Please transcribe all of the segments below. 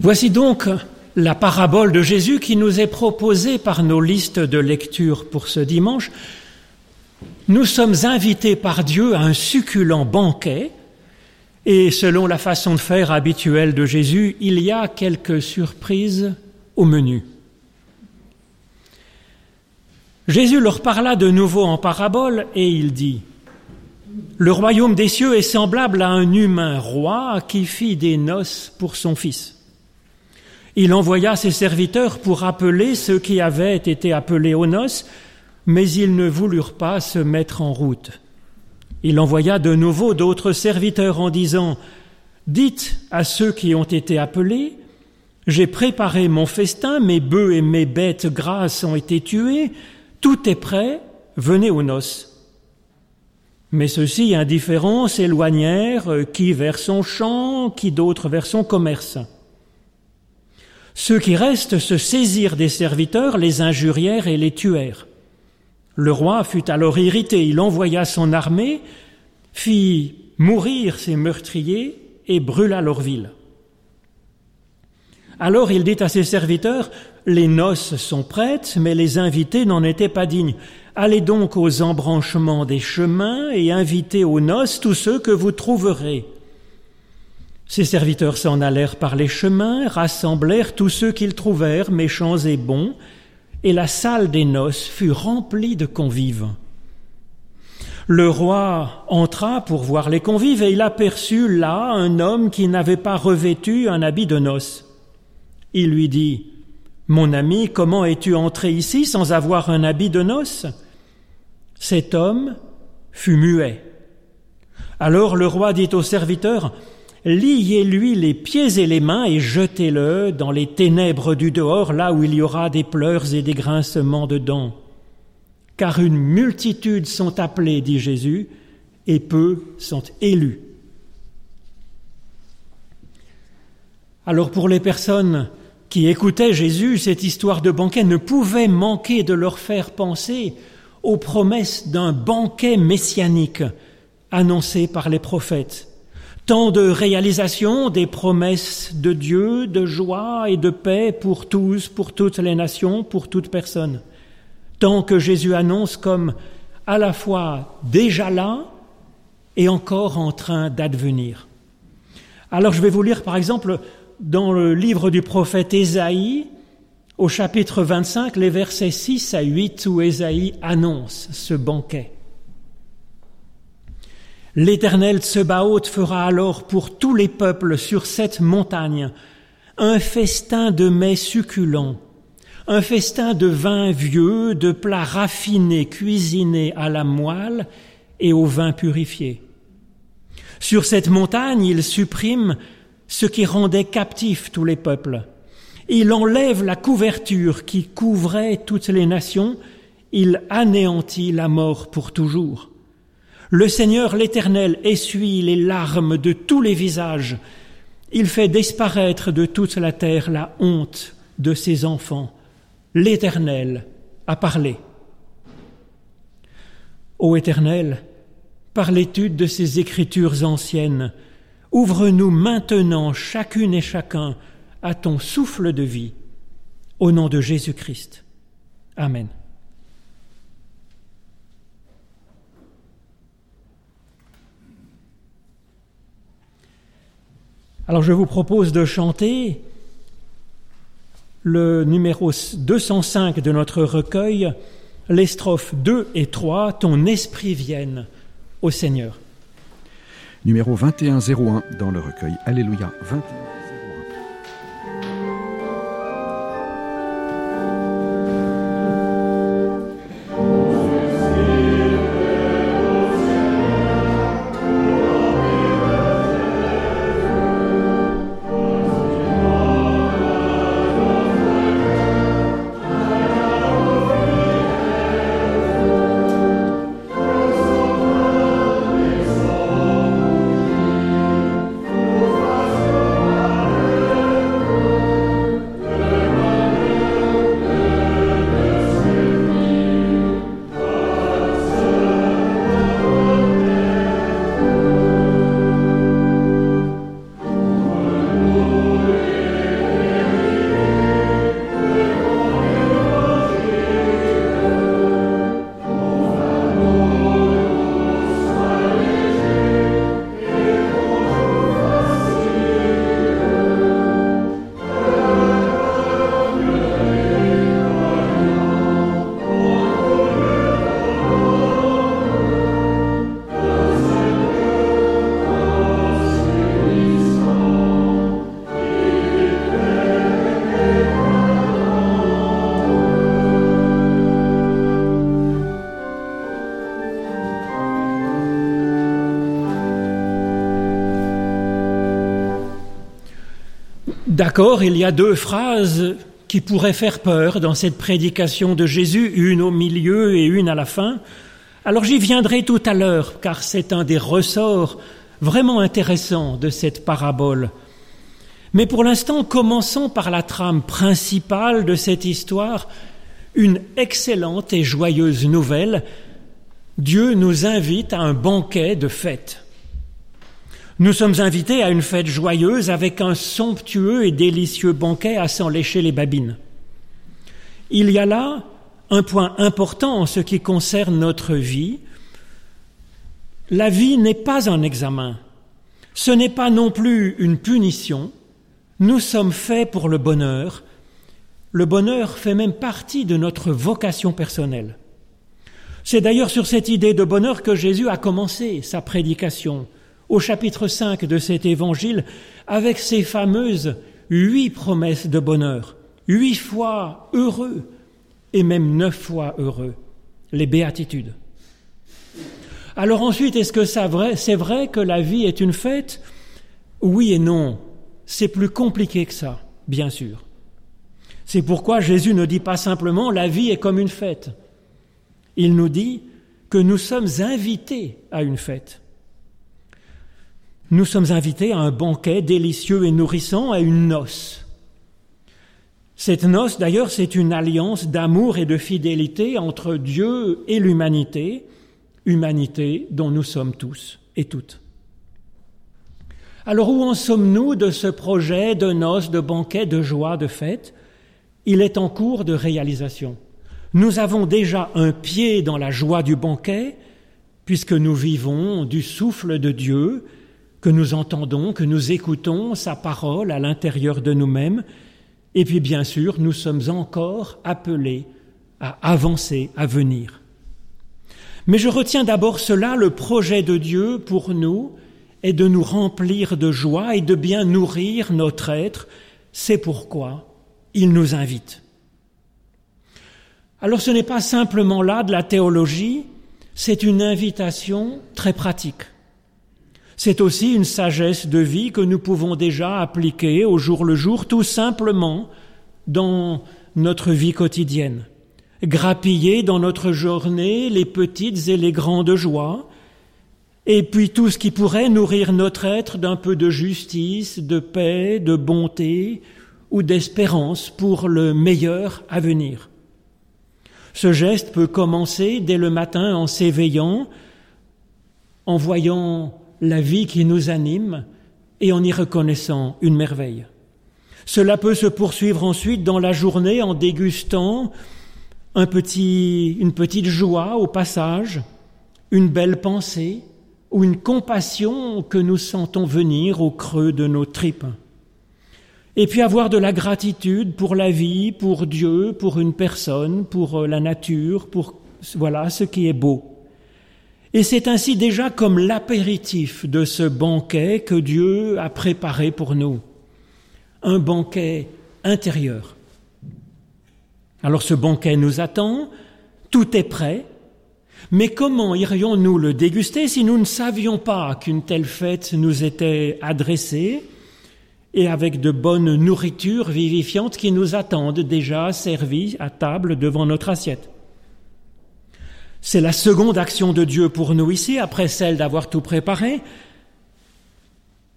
Voici donc la parabole de Jésus qui nous est proposée par nos listes de lecture pour ce dimanche. Nous sommes invités par Dieu à un succulent banquet et selon la façon de faire habituelle de Jésus, il y a quelques surprises au menu. Jésus leur parla de nouveau en parabole et il dit Le royaume des cieux est semblable à un humain roi qui fit des noces pour son fils. Il envoya ses serviteurs pour appeler ceux qui avaient été appelés aux noces, mais ils ne voulurent pas se mettre en route. Il envoya de nouveau d'autres serviteurs en disant Dites à ceux qui ont été appelés, j'ai préparé mon festin, mes bœufs et mes bêtes grasses ont été tués, tout est prêt, venez aux noces. Mais ceux-ci, indifférents, s'éloignèrent, qui vers son champ, qui d'autres vers son commerce. Ceux qui restent se saisirent des serviteurs, les injurièrent et les tuèrent. Le roi fut alors irrité, il envoya son armée, fit mourir ses meurtriers et brûla leur ville. Alors il dit à ses serviteurs, Les noces sont prêtes, mais les invités n'en étaient pas dignes. Allez donc aux embranchements des chemins et invitez aux noces tous ceux que vous trouverez. Ses serviteurs s'en allèrent par les chemins, rassemblèrent tous ceux qu'ils trouvèrent, méchants et bons, et la salle des noces fut remplie de convives. Le roi entra pour voir les convives et il aperçut là un homme qui n'avait pas revêtu un habit de noces. Il lui dit Mon ami, comment es-tu entré ici sans avoir un habit de noces? Cet homme fut muet. Alors le roi dit au serviteur liez-lui les pieds et les mains et jetez-le dans les ténèbres du dehors, là où il y aura des pleurs et des grincements de dents. Car une multitude sont appelés, dit Jésus, et peu sont élus. Alors pour les personnes qui écoutaient Jésus, cette histoire de banquet ne pouvait manquer de leur faire penser aux promesses d'un banquet messianique annoncé par les prophètes tant de réalisations, des promesses de Dieu, de joie et de paix pour tous, pour toutes les nations, pour toute personne. Tant que Jésus annonce comme à la fois déjà là et encore en train d'advenir. Alors je vais vous lire par exemple dans le livre du prophète Ésaïe, au chapitre 25, les versets 6 à 8, où Ésaïe annonce ce banquet. L'Éternel Tsebaoth fera alors pour tous les peuples sur cette montagne un festin de mets succulents, un festin de vin vieux, de plats raffinés cuisinés à la moelle et au vin purifié. Sur cette montagne, il supprime ce qui rendait captifs tous les peuples. Il enlève la couverture qui couvrait toutes les nations, il anéantit la mort pour toujours. Le Seigneur l'Éternel essuie les larmes de tous les visages. Il fait disparaître de toute la terre la honte de ses enfants. L'Éternel a parlé. Ô Éternel, par l'étude de ces écritures anciennes, ouvre-nous maintenant chacune et chacun à ton souffle de vie. Au nom de Jésus-Christ. Amen. Alors je vous propose de chanter le numéro 205 de notre recueil, les strophes 2 et 3, Ton esprit vienne au Seigneur. Numéro 2101 dans le recueil. Alléluia 21. D'accord, il y a deux phrases qui pourraient faire peur dans cette prédication de Jésus, une au milieu et une à la fin. Alors j'y viendrai tout à l'heure, car c'est un des ressorts vraiment intéressants de cette parabole. Mais pour l'instant, commençons par la trame principale de cette histoire, une excellente et joyeuse nouvelle. Dieu nous invite à un banquet de fête. Nous sommes invités à une fête joyeuse avec un somptueux et délicieux banquet à s'en lécher les babines. Il y a là un point important en ce qui concerne notre vie. La vie n'est pas un examen, ce n'est pas non plus une punition, nous sommes faits pour le bonheur. Le bonheur fait même partie de notre vocation personnelle. C'est d'ailleurs sur cette idée de bonheur que Jésus a commencé sa prédication au chapitre 5 de cet évangile avec ces fameuses huit promesses de bonheur, huit fois heureux et même neuf fois heureux, les béatitudes. Alors ensuite, est-ce que c'est vrai, vrai que la vie est une fête? Oui et non. C'est plus compliqué que ça, bien sûr. C'est pourquoi Jésus ne dit pas simplement la vie est comme une fête. Il nous dit que nous sommes invités à une fête. Nous sommes invités à un banquet délicieux et nourrissant, à une noce. Cette noce, d'ailleurs, c'est une alliance d'amour et de fidélité entre Dieu et l'humanité, humanité dont nous sommes tous et toutes. Alors où en sommes-nous de ce projet de noces, de banquet, de joie, de fête? Il est en cours de réalisation. Nous avons déjà un pied dans la joie du banquet, puisque nous vivons du souffle de Dieu, que nous entendons, que nous écoutons sa parole à l'intérieur de nous-mêmes, et puis bien sûr, nous sommes encore appelés à avancer, à venir. Mais je retiens d'abord cela, le projet de Dieu pour nous, est de nous remplir de joie et de bien nourrir notre être. C'est pourquoi il nous invite. Alors ce n'est pas simplement là de la théologie, c'est une invitation très pratique. C'est aussi une sagesse de vie que nous pouvons déjà appliquer au jour le jour, tout simplement dans notre vie quotidienne. Grappiller dans notre journée les petites et les grandes joies, et puis tout ce qui pourrait nourrir notre être d'un peu de justice, de paix, de bonté ou d'espérance pour le meilleur à venir. Ce geste peut commencer dès le matin en s'éveillant, en voyant la vie qui nous anime et en y reconnaissant une merveille. Cela peut se poursuivre ensuite dans la journée en dégustant une petite joie au passage, une belle pensée, ou une compassion que nous sentons venir au creux de nos tripes. Et puis avoir de la gratitude pour la vie, pour Dieu, pour une personne, pour la nature, pour voilà ce qui est beau. Et c'est ainsi déjà comme l'apéritif de ce banquet que Dieu a préparé pour nous. Un banquet intérieur. Alors ce banquet nous attend, tout est prêt, mais comment irions-nous le déguster si nous ne savions pas qu'une telle fête nous était adressée et avec de bonnes nourritures vivifiantes qui nous attendent déjà servies à table devant notre assiette? C'est la seconde action de Dieu pour nous ici, après celle d'avoir tout préparé.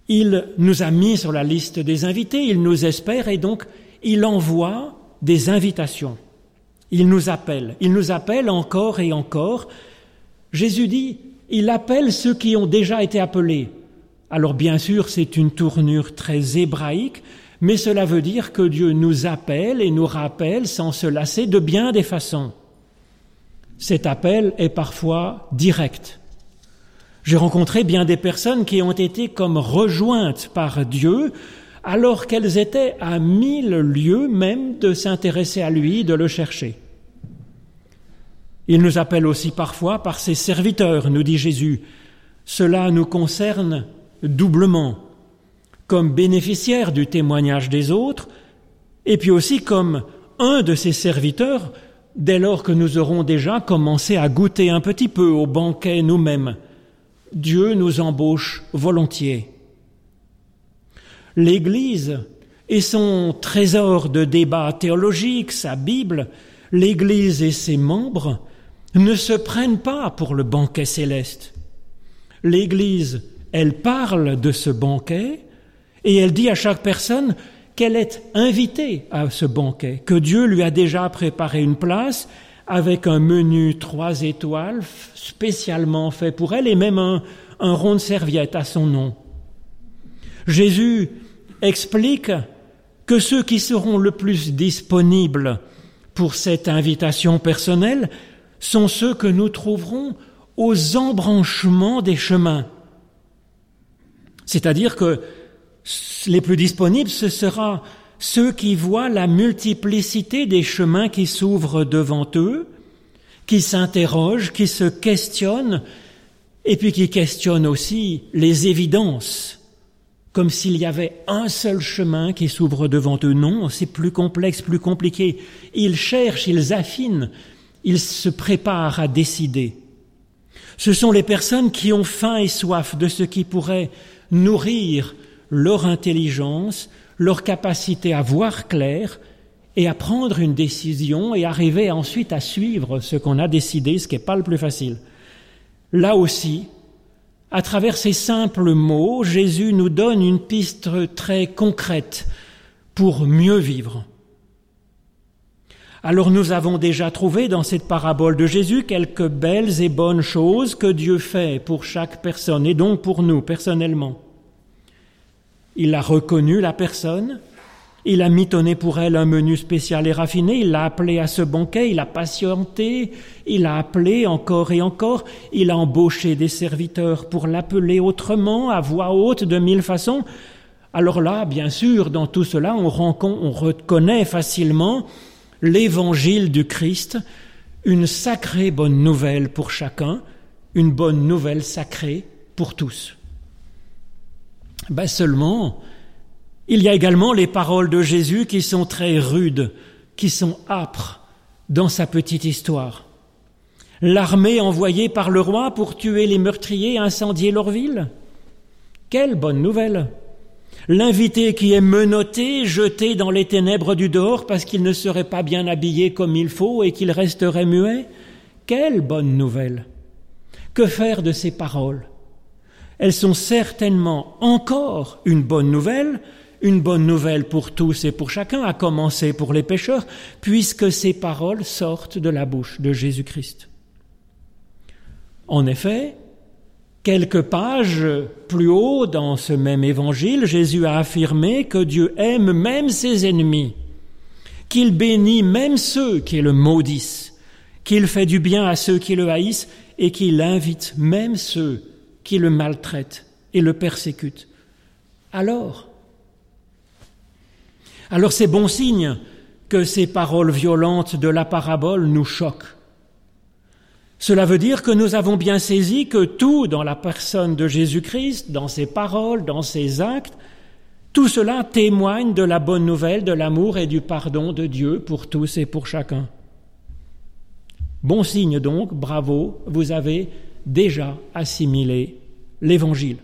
Il nous a mis sur la liste des invités, il nous espère et donc il envoie des invitations. Il nous appelle, il nous appelle encore et encore. Jésus dit, il appelle ceux qui ont déjà été appelés. Alors bien sûr, c'est une tournure très hébraïque, mais cela veut dire que Dieu nous appelle et nous rappelle sans se lasser de bien des façons. Cet appel est parfois direct. J'ai rencontré bien des personnes qui ont été comme rejointes par Dieu alors qu'elles étaient à mille lieues même de s'intéresser à lui, de le chercher. Il nous appelle aussi parfois par ses serviteurs, nous dit Jésus. Cela nous concerne doublement, comme bénéficiaires du témoignage des autres, et puis aussi comme un de ses serviteurs, dès lors que nous aurons déjà commencé à goûter un petit peu au banquet nous-mêmes. Dieu nous embauche volontiers. L'Église et son trésor de débat théologique, sa Bible, l'Église et ses membres ne se prennent pas pour le banquet céleste. L'Église, elle parle de ce banquet et elle dit à chaque personne qu'elle est invitée à ce banquet, que Dieu lui a déjà préparé une place avec un menu trois étoiles spécialement fait pour elle et même un, rond de serviette à son nom. Jésus explique que ceux qui seront le plus disponibles pour cette invitation personnelle sont ceux que nous trouverons aux embranchements des chemins. C'est-à-dire que les plus disponibles, ce sera ceux qui voient la multiplicité des chemins qui s'ouvrent devant eux, qui s'interrogent, qui se questionnent, et puis qui questionnent aussi les évidences, comme s'il y avait un seul chemin qui s'ouvre devant eux. Non, c'est plus complexe, plus compliqué. Ils cherchent, ils affinent, ils se préparent à décider. Ce sont les personnes qui ont faim et soif de ce qui pourrait nourrir leur intelligence, leur capacité à voir clair et à prendre une décision et arriver ensuite à suivre ce qu'on a décidé, ce qui n'est pas le plus facile. Là aussi, à travers ces simples mots, Jésus nous donne une piste très concrète pour mieux vivre. Alors nous avons déjà trouvé dans cette parabole de Jésus quelques belles et bonnes choses que Dieu fait pour chaque personne et donc pour nous personnellement. Il a reconnu la personne, il a mitonné pour elle un menu spécial et raffiné, il l'a appelé à ce banquet, il a patienté, il a appelé encore et encore, il a embauché des serviteurs pour l'appeler autrement, à voix haute, de mille façons. Alors là, bien sûr, dans tout cela, on, on reconnaît facilement l'évangile du Christ, une sacrée bonne nouvelle pour chacun, une bonne nouvelle sacrée pour tous. Ben seulement, il y a également les paroles de Jésus qui sont très rudes, qui sont âpres dans sa petite histoire. L'armée envoyée par le roi pour tuer les meurtriers et incendier leur ville. Quelle bonne nouvelle. L'invité qui est menotté, jeté dans les ténèbres du dehors parce qu'il ne serait pas bien habillé comme il faut et qu'il resterait muet. Quelle bonne nouvelle. Que faire de ces paroles? Elles sont certainement encore une bonne nouvelle, une bonne nouvelle pour tous et pour chacun, à commencer pour les pécheurs, puisque ces paroles sortent de la bouche de Jésus-Christ. En effet, quelques pages plus haut dans ce même évangile, Jésus a affirmé que Dieu aime même ses ennemis, qu'il bénit même ceux qui le maudissent, qu'il fait du bien à ceux qui le haïssent et qu'il invite même ceux qui le maltraite et le persécute. Alors, alors c'est bon signe que ces paroles violentes de la parabole nous choquent. Cela veut dire que nous avons bien saisi que tout dans la personne de Jésus-Christ, dans ses paroles, dans ses actes, tout cela témoigne de la bonne nouvelle, de l'amour et du pardon de Dieu pour tous et pour chacun. Bon signe donc, bravo, vous avez déjà assimilé l'Évangile.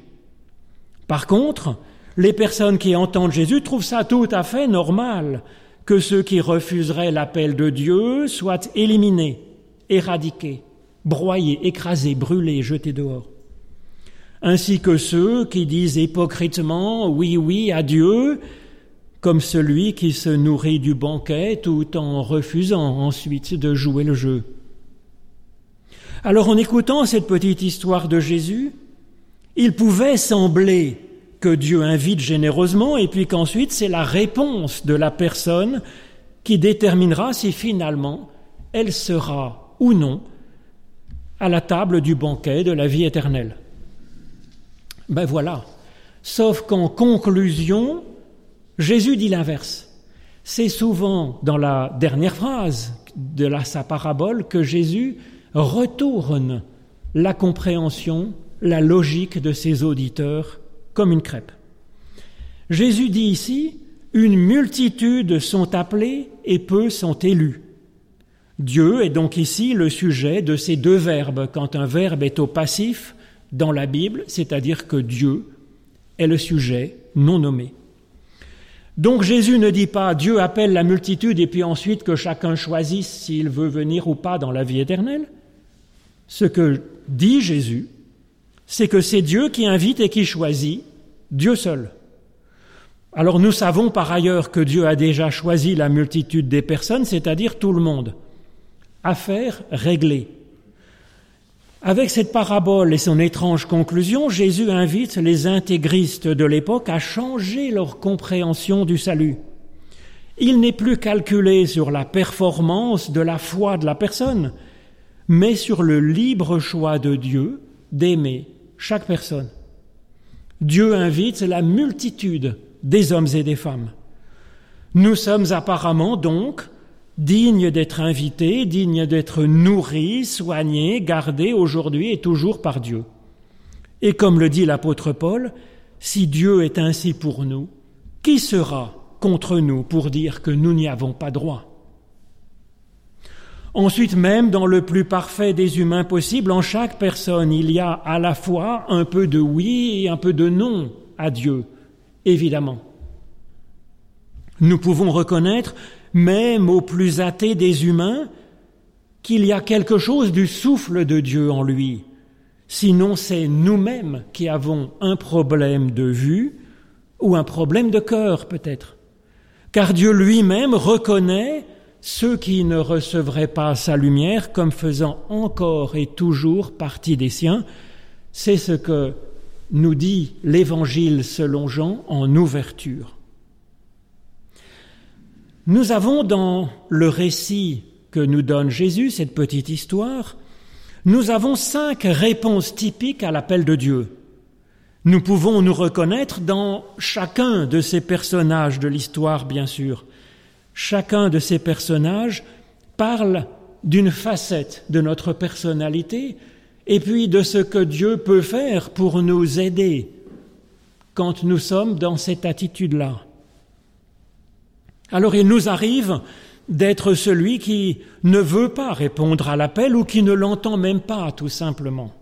Par contre, les personnes qui entendent Jésus trouvent ça tout à fait normal que ceux qui refuseraient l'appel de Dieu soient éliminés, éradiqués, broyés, écrasés, brûlés, jetés dehors. Ainsi que ceux qui disent hypocritement oui, oui à Dieu, comme celui qui se nourrit du banquet tout en refusant ensuite de jouer le jeu. Alors en écoutant cette petite histoire de Jésus, il pouvait sembler que Dieu invite généreusement et puis qu'ensuite c'est la réponse de la personne qui déterminera si finalement elle sera ou non à la table du banquet de la vie éternelle. Ben voilà. Sauf qu'en conclusion, Jésus dit l'inverse. C'est souvent dans la dernière phrase de la, sa parabole que Jésus retourne la compréhension la logique de ses auditeurs comme une crêpe. Jésus dit ici, une multitude sont appelés et peu sont élus. Dieu est donc ici le sujet de ces deux verbes quand un verbe est au passif dans la Bible, c'est-à-dire que Dieu est le sujet non nommé. Donc Jésus ne dit pas Dieu appelle la multitude et puis ensuite que chacun choisisse s'il veut venir ou pas dans la vie éternelle. Ce que dit Jésus, c'est que c'est Dieu qui invite et qui choisit, Dieu seul. Alors nous savons par ailleurs que Dieu a déjà choisi la multitude des personnes, c'est-à-dire tout le monde. Affaire réglée. Avec cette parabole et son étrange conclusion, Jésus invite les intégristes de l'époque à changer leur compréhension du salut. Il n'est plus calculé sur la performance de la foi de la personne, mais sur le libre choix de Dieu d'aimer chaque personne. Dieu invite la multitude des hommes et des femmes. Nous sommes apparemment donc digne d'être invité, digne d'être nourri, soigné, gardé aujourd'hui et toujours par Dieu. Et comme le dit l'apôtre Paul, si Dieu est ainsi pour nous, qui sera contre nous pour dire que nous n'y avons pas droit? Ensuite, même dans le plus parfait des humains possible, en chaque personne, il y a à la fois un peu de oui et un peu de non à Dieu, évidemment. Nous pouvons reconnaître même aux plus athées des humains, qu'il y a quelque chose du souffle de Dieu en lui. Sinon, c'est nous-mêmes qui avons un problème de vue ou un problème de cœur peut-être. Car Dieu lui-même reconnaît ceux qui ne recevraient pas sa lumière comme faisant encore et toujours partie des siens. C'est ce que nous dit l'Évangile selon Jean en ouverture. Nous avons dans le récit que nous donne Jésus, cette petite histoire, nous avons cinq réponses typiques à l'appel de Dieu. Nous pouvons nous reconnaître dans chacun de ces personnages de l'histoire, bien sûr. Chacun de ces personnages parle d'une facette de notre personnalité et puis de ce que Dieu peut faire pour nous aider quand nous sommes dans cette attitude-là. Alors il nous arrive d'être celui qui ne veut pas répondre à l'appel ou qui ne l'entend même pas, tout simplement.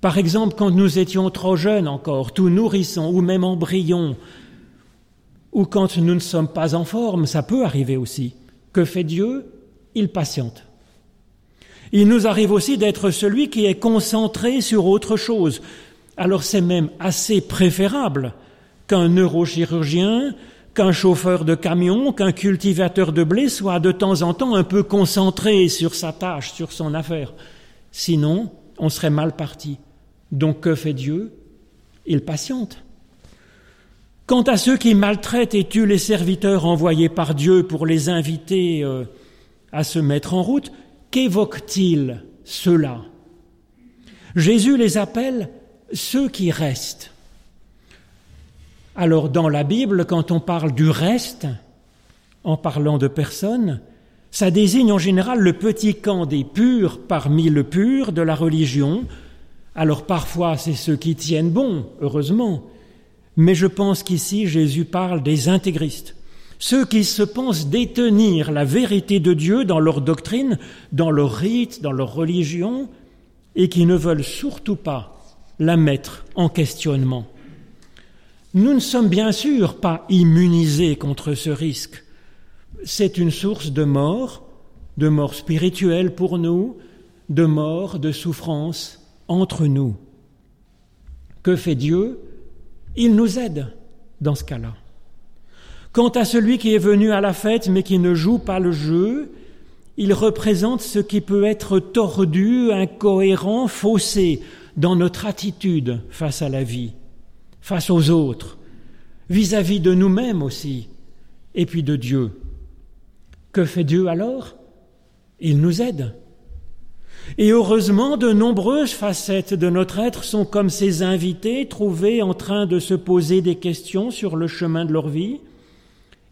Par exemple, quand nous étions trop jeunes encore, tout nourrissons ou même embryons, ou quand nous ne sommes pas en forme, ça peut arriver aussi. Que fait Dieu? Il patiente. Il nous arrive aussi d'être celui qui est concentré sur autre chose. Alors c'est même assez préférable qu'un neurochirurgien qu'un chauffeur de camion, qu'un cultivateur de blé soit de temps en temps un peu concentré sur sa tâche, sur son affaire. Sinon, on serait mal parti. Donc que fait Dieu? Il patiente. Quant à ceux qui maltraitent et tuent les serviteurs envoyés par Dieu pour les inviter euh, à se mettre en route, qu'évoquent-ils ceux-là? Jésus les appelle ceux qui restent. Alors dans la Bible, quand on parle du reste, en parlant de personnes, ça désigne en général le petit camp des purs parmi le pur de la religion. Alors parfois c'est ceux qui tiennent bon, heureusement, mais je pense qu'ici Jésus parle des intégristes, ceux qui se pensent détenir la vérité de Dieu dans leur doctrine, dans leur rite, dans leur religion, et qui ne veulent surtout pas la mettre en questionnement. Nous ne sommes bien sûr pas immunisés contre ce risque. C'est une source de mort, de mort spirituelle pour nous, de mort, de souffrance entre nous. Que fait Dieu? Il nous aide dans ce cas-là. Quant à celui qui est venu à la fête mais qui ne joue pas le jeu, il représente ce qui peut être tordu, incohérent, faussé dans notre attitude face à la vie face aux autres, vis-à-vis de nous-mêmes aussi, et puis de Dieu. Que fait Dieu alors? Il nous aide. Et heureusement, de nombreuses facettes de notre être sont comme ces invités trouvés en train de se poser des questions sur le chemin de leur vie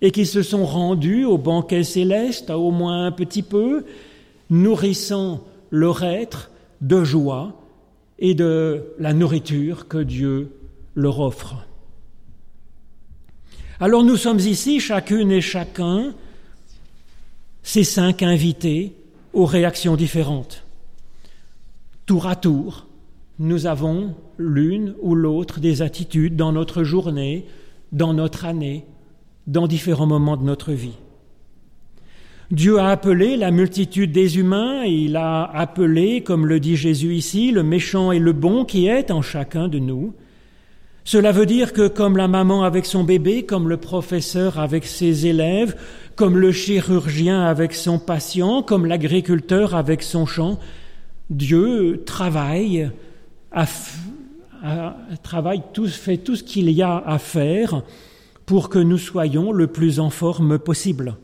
et qui se sont rendus au banquet céleste, au moins un petit peu, nourrissant leur être de joie et de la nourriture que Dieu leur offre. Alors nous sommes ici, chacune et chacun, ces cinq invités aux réactions différentes. Tour à tour, nous avons l'une ou l'autre des attitudes dans notre journée, dans notre année, dans différents moments de notre vie. Dieu a appelé la multitude des humains, et il a appelé, comme le dit Jésus ici, le méchant et le bon qui est en chacun de nous. Cela veut dire que comme la maman avec son bébé, comme le professeur avec ses élèves, comme le chirurgien avec son patient, comme l'agriculteur avec son champ, Dieu travaille, fait tout ce qu'il y a à faire pour que nous soyons le plus en forme possible.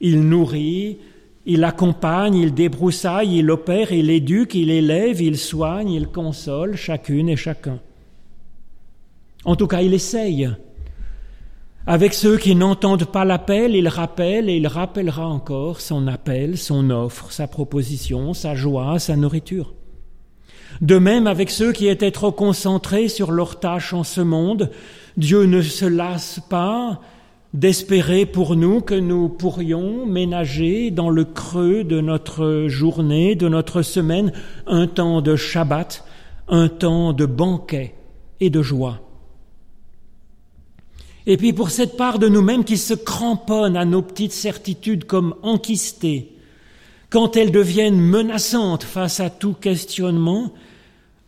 Il nourrit, il accompagne, il débroussaille, il opère, il éduque, il élève, il soigne, il console chacune et chacun. En tout cas, il essaye. Avec ceux qui n'entendent pas l'appel, il rappelle et il rappellera encore son appel, son offre, sa proposition, sa joie, sa nourriture. De même avec ceux qui étaient trop concentrés sur leurs tâches en ce monde, Dieu ne se lasse pas d'espérer pour nous que nous pourrions ménager dans le creux de notre journée, de notre semaine, un temps de Shabbat, un temps de banquet et de joie. Et puis pour cette part de nous-mêmes qui se cramponne à nos petites certitudes comme enquistées, quand elles deviennent menaçantes face à tout questionnement,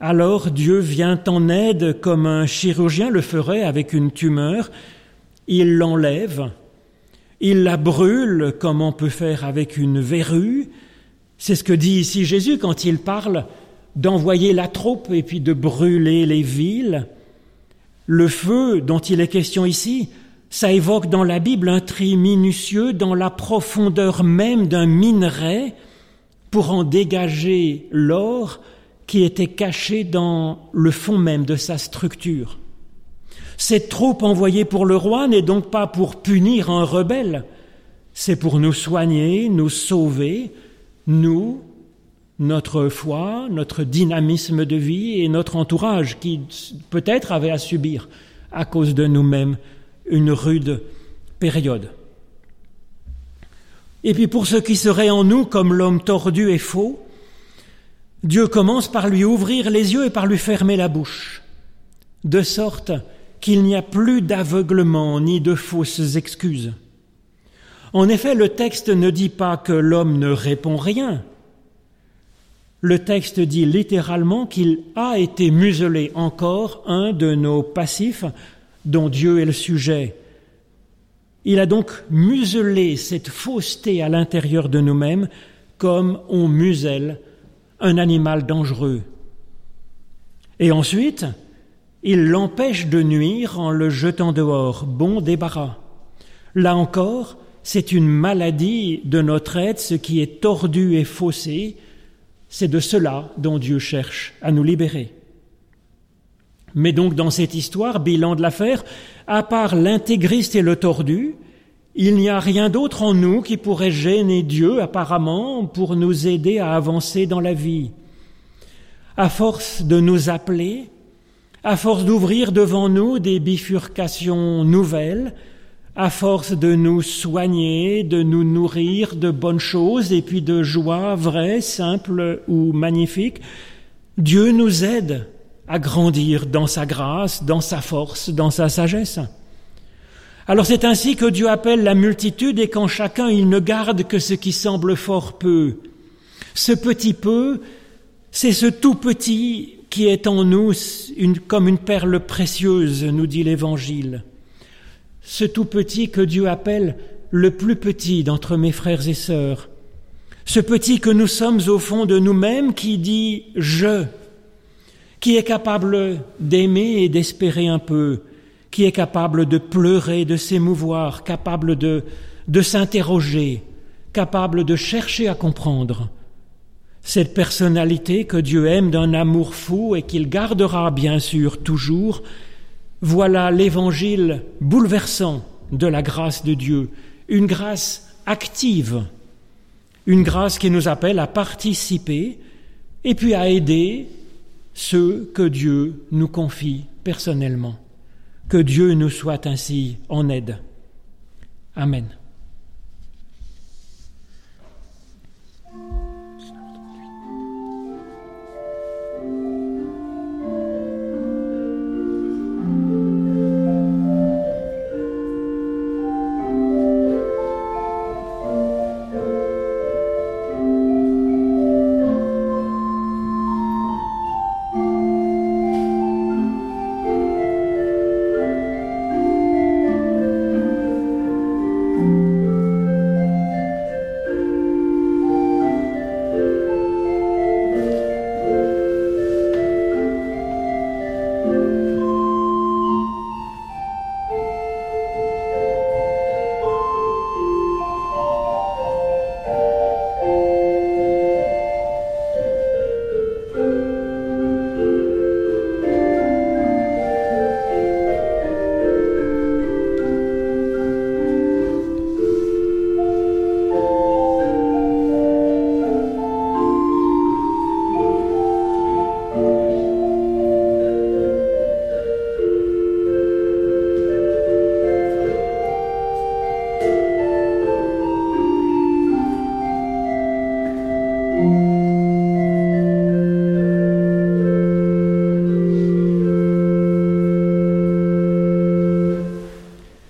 alors Dieu vient en aide comme un chirurgien le ferait avec une tumeur, il l'enlève, il la brûle comme on peut faire avec une verrue. C'est ce que dit ici Jésus quand il parle d'envoyer la troupe et puis de brûler les villes. Le feu dont il est question ici, ça évoque dans la Bible un tri minutieux dans la profondeur même d'un minerai pour en dégager l'or qui était caché dans le fond même de sa structure. Cette troupe envoyée pour le roi n'est donc pas pour punir un rebelle, c'est pour nous soigner, nous sauver, nous, notre foi, notre dynamisme de vie et notre entourage qui peut-être avait à subir à cause de nous-mêmes une rude période. Et puis pour ce qui serait en nous comme l'homme tordu et faux, Dieu commence par lui ouvrir les yeux et par lui fermer la bouche, de sorte qu'il n'y a plus d'aveuglement ni de fausses excuses. En effet, le texte ne dit pas que l'homme ne répond rien. Le texte dit littéralement qu'il a été muselé encore un de nos passifs dont Dieu est le sujet. Il a donc muselé cette fausseté à l'intérieur de nous-mêmes comme on muselle un animal dangereux. Et ensuite, il l'empêche de nuire en le jetant dehors, bon débarras. Là encore, c'est une maladie de notre être, ce qui est tordu et faussé, c'est de cela dont Dieu cherche à nous libérer. Mais donc dans cette histoire, bilan de l'affaire, à part l'intégriste et le tordu, il n'y a rien d'autre en nous qui pourrait gêner Dieu apparemment pour nous aider à avancer dans la vie. À force de nous appeler, à force d'ouvrir devant nous des bifurcations nouvelles, à force de nous soigner, de nous nourrir de bonnes choses et puis de joie vraie, simple ou magnifique, Dieu nous aide à grandir dans sa grâce, dans sa force, dans sa sagesse. Alors c'est ainsi que Dieu appelle la multitude et qu'en chacun il ne garde que ce qui semble fort peu. Ce petit peu, c'est ce tout petit qui est en nous comme une perle précieuse, nous dit l'Évangile. Ce tout petit que Dieu appelle le plus petit d'entre mes frères et sœurs. Ce petit que nous sommes au fond de nous-mêmes qui dit je, qui est capable d'aimer et d'espérer un peu, qui est capable de pleurer, de s'émouvoir, capable de, de s'interroger, capable de chercher à comprendre, cette personnalité que Dieu aime d'un amour fou et qu'il gardera bien sûr toujours, voilà l'évangile bouleversant de la grâce de Dieu, une grâce active, une grâce qui nous appelle à participer et puis à aider ceux que Dieu nous confie personnellement. Que Dieu nous soit ainsi en aide. Amen.